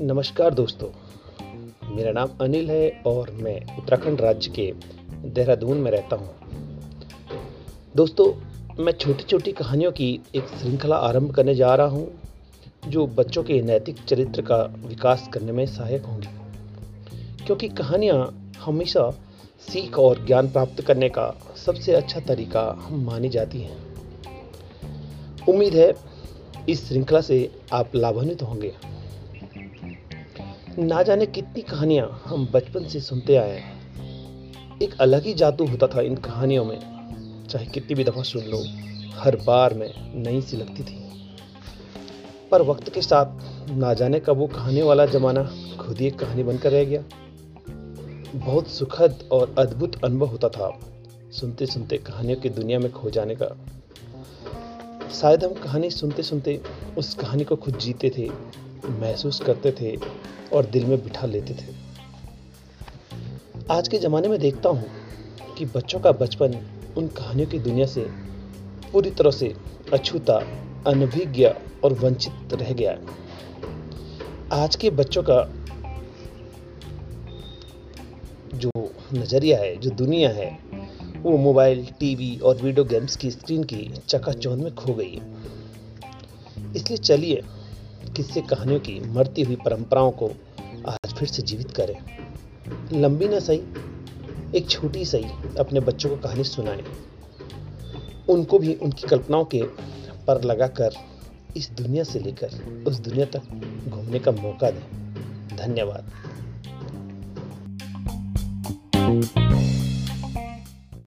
नमस्कार दोस्तों। मेरा नाम अनिल है और मैं उत्तराखंड राज्य के देहरादून में रहता हूँ। दोस्तों, मैं छोटी छोटी कहानियों की एक श्रृंखला आरंभ करने जा रहा हूँ, जो बच्चों के नैतिक चरित्र का विकास करने में सहायक होंगी। क्योंकि कहानियाँ हमेशा सीख और ज्ञान प्राप्त करने का सबसे अच्छा तरीका हम मानी जाती हैं। उम्मीद है इस श्रृंखला से आप लाभान्वित होंगे। ना जाने कितनी कहानियाँ हम बचपन से सुनते आए हैं। एक अलग ही जादू होता था इन कहानियों में। चाहे कितनी भी दफ़ा सुन लो, हर बार में नई सी लगती थी। पर वक्त के साथ ना जाने कब वो कहानी वाला ज़माना खुद ही एक कहानी बनकर रह गया। बहुत सुखद और अद्भुत अनुभव होता था सुनते सुनते कहानियों की दुनिया में खो जाने का। शायद हम कहानी सुनते सुनते उस कहानी को खुद जीते थे, महसूस करते थे और दिल में बिठा लेते थे। आज के ज़माने में देखता हूँ कि बच्चों का बचपन उन कहानियों की दुनिया से पूरी तरह से अछूता, अनभिज्ञ और वंचित रह गया है। आज के बच्चों का जो नज़रिया है, जो दुनिया है वो मोबाइल, टीवी और वीडियो गेम्स की स्क्रीन की चकाचौंध में खो गई। इसलिए चलिए किस्से कहानियों की मरती हुई परंपराओं को आज फिर से जीवित करें। लंबी ना सही, एक छोटी सही अपने बच्चों को कहानी सुनाएँ। उनको भी उनकी कल्पनाओं के पर लगाकर इस दुनिया से लेकर उस दुनिया तक घूमने का मौका दें। धन्यवाद।